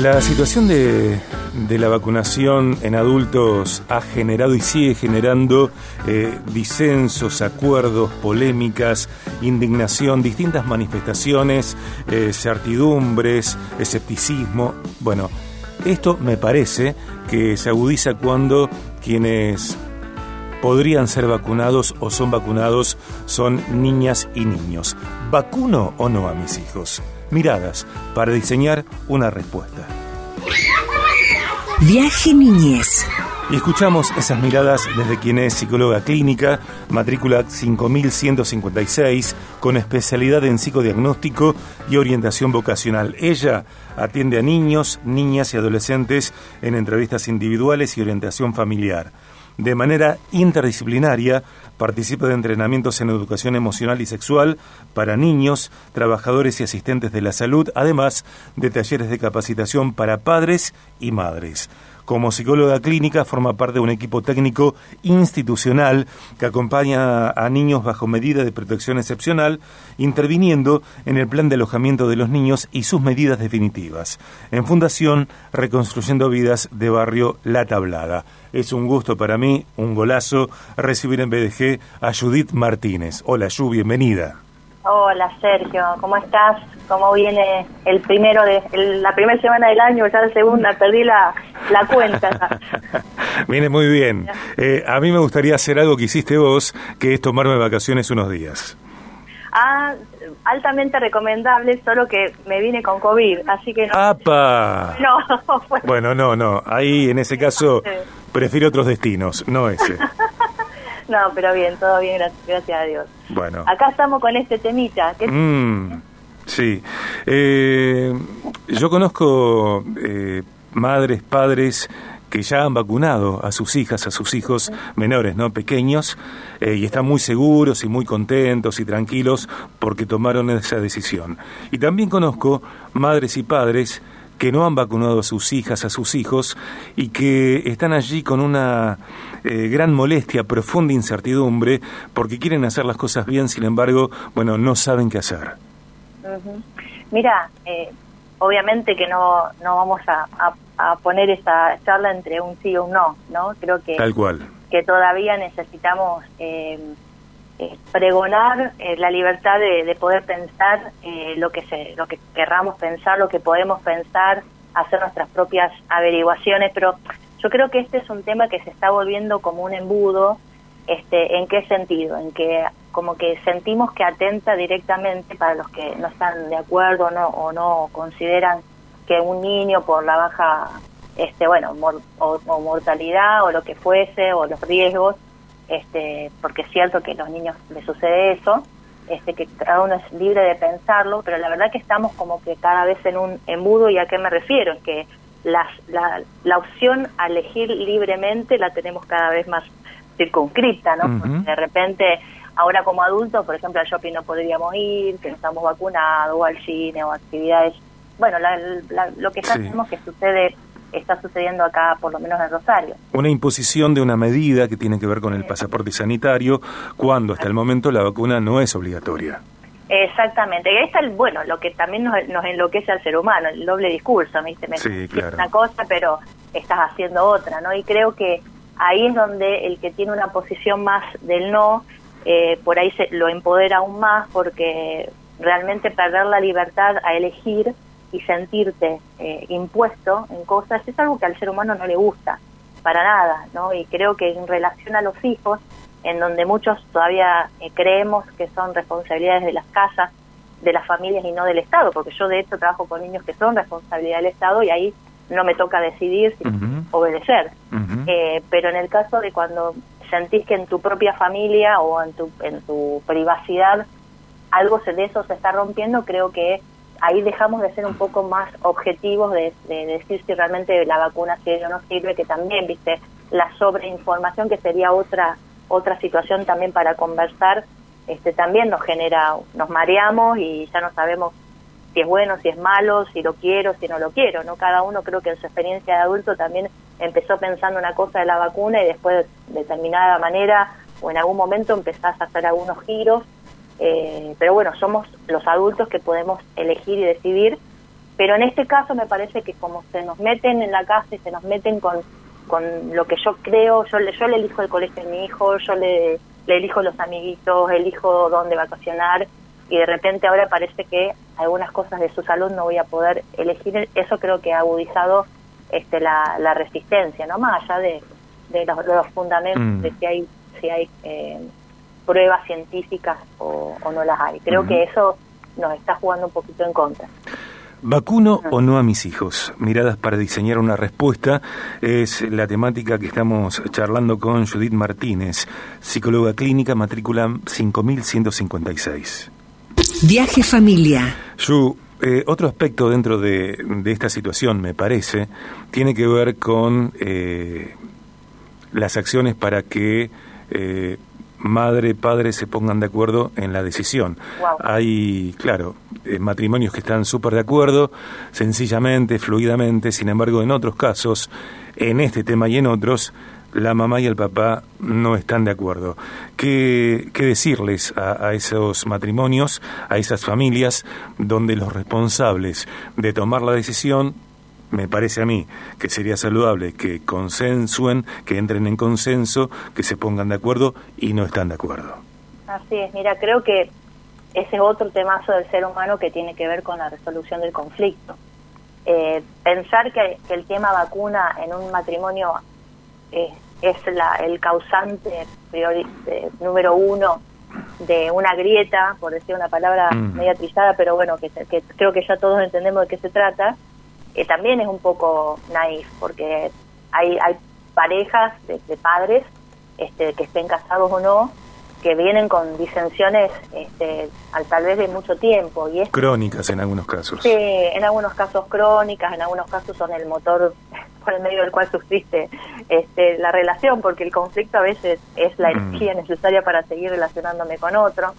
La situación de, la vacunación en adultos ha generado y sigue generando eh, disensos, acuerdos, polémicas, indignación, distintas manifestaciones, eh, certidumbres, escepticismo. Bueno, esto me parece que se agudiza cuando quienes podrían ser vacunados o son vacunados son niñas y niños. ¿Vacuno o no a mis hijos? Miradas para diseñar una respuesta. Viaje Niñez. Y escuchamos esas miradas desde quien es psicóloga clínica, matrícula 5156, con especialidad en psicodiagnóstico y orientación vocacional. Ella atiende a niños, niñas y adolescentes en entrevistas individuales y orientación familiar de manera interdisciplinaria, participa de entrenamientos en educación emocional y sexual para niños, trabajadores y asistentes de la salud, además de talleres de capacitación para padres y madres. Como psicóloga clínica forma parte de un equipo técnico institucional que acompaña a niños bajo medida de protección excepcional, interviniendo en el plan de alojamiento de los niños y sus medidas definitivas. En Fundación Reconstruyendo Vidas de Barrio La Tablada. Es un gusto para mí, un golazo, recibir en BDG a Judith Martínez. Hola, Yu, bienvenida. Hola Sergio, ¿cómo estás? ¿Cómo viene el primero de la primera semana del año, ya la segunda? Perdí la, la cuenta. viene muy bien. Eh, a mí me gustaría hacer algo que hiciste vos, que es tomarme vacaciones unos días. Ah, altamente recomendable, solo que me vine con COVID, así que no. ¡Apa! No, Bueno, no, no. Ahí en ese caso prefiero otros destinos, no ese. No, pero bien, todo bien, gracias, a Dios. Bueno. Acá estamos con este temita. Mm, sí. Eh, yo conozco eh, madres, padres que ya han vacunado a sus hijas, a sus hijos menores, ¿no? Pequeños, eh, y están muy seguros y muy contentos y tranquilos porque tomaron esa decisión. Y también conozco madres y padres que no han vacunado a sus hijas, a sus hijos, y que están allí con una eh, gran molestia, profunda incertidumbre, porque quieren hacer las cosas bien, sin embargo, bueno, no saben qué hacer. Mira, eh, obviamente que no, no vamos a, poner esta charla entre un sí o un no, ¿no? Creo que, Tal cual. que todavía necesitamos eh, eh, pregonar eh, la libertad de, poder pensar lo que se, lo que querramos pensar, lo que podemos pensar, hacer nuestras propias averiguaciones, pero yo creo que este es un tema que se está volviendo como un embudo, este, ¿en qué sentido? En que como que sentimos que atenta directamente para los que no están de acuerdo no, o no consideran que un niño por la baja este bueno o, mortalidad o lo que fuese o los riesgos este porque es cierto que a los niños les sucede eso este que cada uno es libre de pensarlo pero la verdad que estamos como que cada vez en un embudo y a qué me refiero es que la, la opción a elegir libremente la tenemos cada vez más circunscripta no de repente Ahora como adultos, por ejemplo, al shopping no podríamos ir, que no estamos vacunados, o al cine, o actividades. Bueno, lo que sabemos que sucede está sucediendo acá, por lo menos en Rosario. Una imposición de una medida que tiene que ver con el pasaporte sanitario, cuando hasta el momento la vacuna no es obligatoria. Exactamente, y ahí está el, bueno, lo que también nos, enloquece al ser humano, el doble discurso, ¿viste? Me sí, claro. una cosa, pero estás haciendo otra, ¿no? Y creo que ahí es donde el que tiene una posición más del no eh, por ahí se lo empodera aún más porque realmente perder la libertad a elegir y sentirte eh, impuesto en cosas es algo que al ser humano no le gusta para nada, ¿no? Y creo que en relación a los hijos, en donde muchos todavía eh, creemos que son responsabilidades de las casas, de las familias y no del Estado, porque yo de hecho trabajo con niños que son responsabilidad del Estado y ahí no me toca decidir si obedecer. pero en el caso de cuando sentís que en tu propia familia o en tu, en tu privacidad algo de eso se está rompiendo, creo que ahí dejamos de ser un poco más objetivos de, decir si realmente la vacuna sirve o no sirve, que también, viste, la sobreinformación, que sería otra otra situación también para conversar, este también nos genera, nos mareamos y ya no sabemos si es bueno, si es malo, si lo quiero, si no lo quiero, ¿no? Cada uno creo que en su experiencia de adulto también empezó pensando una cosa de la vacuna y después de determinada manera o en algún momento empezás a hacer algunos giros, eh, pero bueno, somos los adultos que podemos elegir y decidir, Pero en este caso me parece que como se nos meten en la casa y se nos meten con, con lo que yo creo, yo le, yo le elijo el colegio de mi hijo, yo le, le elijo los amiguitos, elijo dónde vacacionar y de repente ahora parece que algunas cosas de su salud no voy a poder elegir. Eso creo que ha agudizado este, la, la resistencia, ¿no? Más allá de, de los, fundamentos mm. de si hay, si hay eh, pruebas científicas o, no las hay. Creo que eso nos está jugando un poquito en contra. ¿Vacuno o no a mis hijos? Miradas para diseñar una respuesta es la temática que estamos charlando con Judith Martínez, psicóloga clínica, matrícula 5156. Viaje familia. Yu, eh, otro aspecto dentro de, esta situación, me parece, tiene que ver con eh, las acciones para que eh, madre, padre se pongan de acuerdo en la decisión. Hay, claro, eh, matrimonios que están súper de acuerdo, sencillamente, fluidamente, sin embargo, en otros casos, en este tema y en otros, la mamá y el papá no están de acuerdo. ¿Qué, qué decirles a, a, esos matrimonios, a esas familias, donde los responsables de tomar la decisión me parece a mí que sería saludable que consensuen, que entren en consenso, que se pongan de acuerdo y no están de acuerdo. Así es, mira, creo que ese es otro temazo del ser humano que tiene que ver con la resolución del conflicto. Eh, pensar que, el tema vacuna en un matrimonio eh, es la, el causante priori, número uno de una grieta, por decir una palabra mm. media trillada, pero bueno, que, que creo que ya todos entendemos de qué se trata, que también es un poco naif, porque hay, hay parejas de, padres, este, que estén casados o no, que vienen con disensiones este, al tal vez de mucho tiempo. y es, Crónicas en algunos casos. Sí, en algunos casos crónicas, en algunos casos son el motor por el medio del cual sufriste este, la relación, porque el conflicto a veces es la mm. energía necesaria para seguir relacionándome con otro.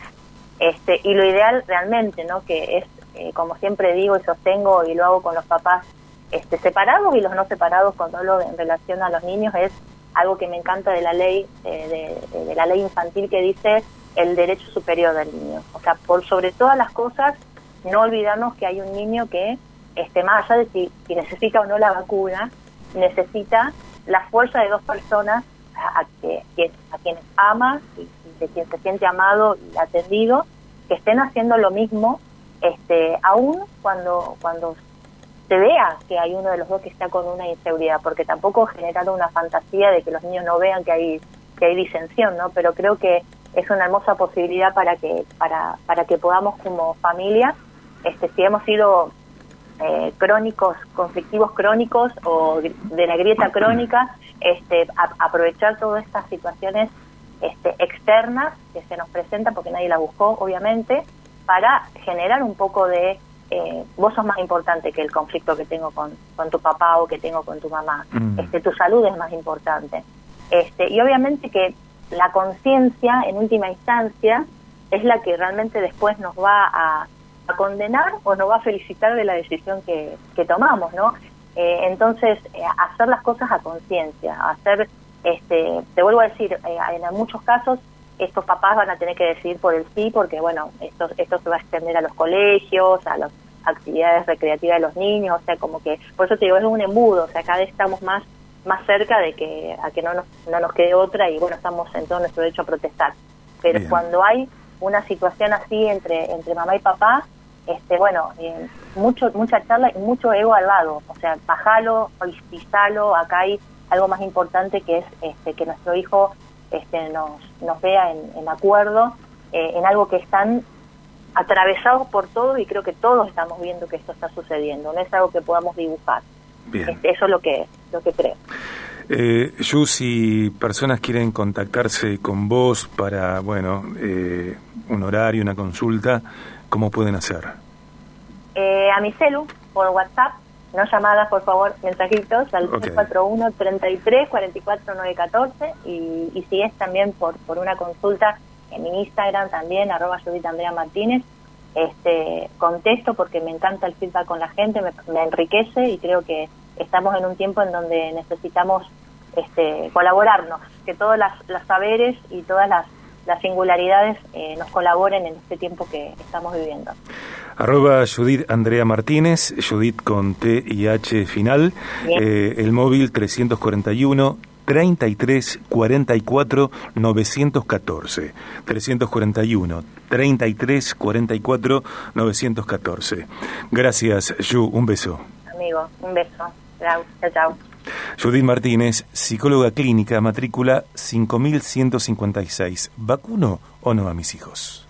Este, y lo ideal realmente, ¿no? Que es eh, como siempre digo y sostengo y lo hago con los papás este, separados y los no separados cuando hablo en relación a los niños es algo que me encanta de la ley eh, de, la ley infantil que dice el derecho superior del niño. O sea por sobre todas las cosas no olvidarnos que hay un niño que este más allá de si, necesita o no la vacuna necesita la fuerza de dos personas a, que, a quienes ama y de quien se siente amado y atendido que estén haciendo lo mismo este, aún cuando, cuando se vea que hay uno de los dos que está con una inseguridad, porque tampoco generar una fantasía de que los niños no vean que hay, que hay disensión, ¿no? Pero creo que es una hermosa posibilidad para que, para, para que podamos como familia, este, si hemos sido eh, crónicos, conflictivos crónicos o de la grieta crónica, este, aprovechar todas estas situaciones este, externas que se nos presentan, porque nadie la buscó, obviamente, para generar un poco de eh, vos sos más importante que el conflicto que tengo con, con tu papá o que tengo con tu mamá. Mm. Este, tu salud es más importante. Este, y obviamente que la conciencia, en última instancia, es la que realmente después nos va a, condenar o nos va a felicitar de la decisión que, que tomamos, ¿no? Eh, entonces, eh, hacer las cosas a conciencia, hacer, este, te vuelvo a decir, en muchos casos estos papás van a tener que decidir por el sí, porque bueno, esto, esto se va a extender a los colegios, a las actividades recreativas de los niños, o sea, como que, por eso te digo, es un embudo, o sea, cada vez estamos más más cerca de que a que no nos, no nos quede otra y bueno, estamos en todo nuestro derecho a protestar. Pero cuando hay una situación así entre entre mamá y papá, este bueno, eh, mucho mucha charla y mucho ego al lado, o sea, bajalo, pisalo, acá hay algo más importante que es este que nuestro hijo este, nos, nos vea en, acuerdo eh, en algo que están atravesados por todo y creo que todos estamos viendo que esto está sucediendo, no es algo que podamos dibujar. Este, eso es lo que, lo que creo. Eh, Yu, si personas quieren contactarse con vos para, bueno, eh, un horario, una consulta, ¿cómo pueden hacer? Eh, a mi celu, por WhatsApp, no llamadas, por favor, mensajitos al 341 33 44 914 y, y si es también por, por una consulta en mi Instagram también, arroba Judith Andrea Martínez, este, contesto porque me encanta el feedback con la gente, me, enriquece y creo que estamos en un tiempo en donde necesitamos este, colaborarnos, que todos las, los saberes y todas las, las singularidades eh, nos colaboren en este tiempo que estamos viviendo. Arroba Judith Andrea Martínez, Judith con T y H final, eh, el móvil 341 33 44 914. 341 33 44 914. Gracias, Yu, un beso. Amigo, un beso. Chao, chao. Judith Martínez, psicóloga clínica, matrícula 5156. ¿Vacuno o no a mis hijos?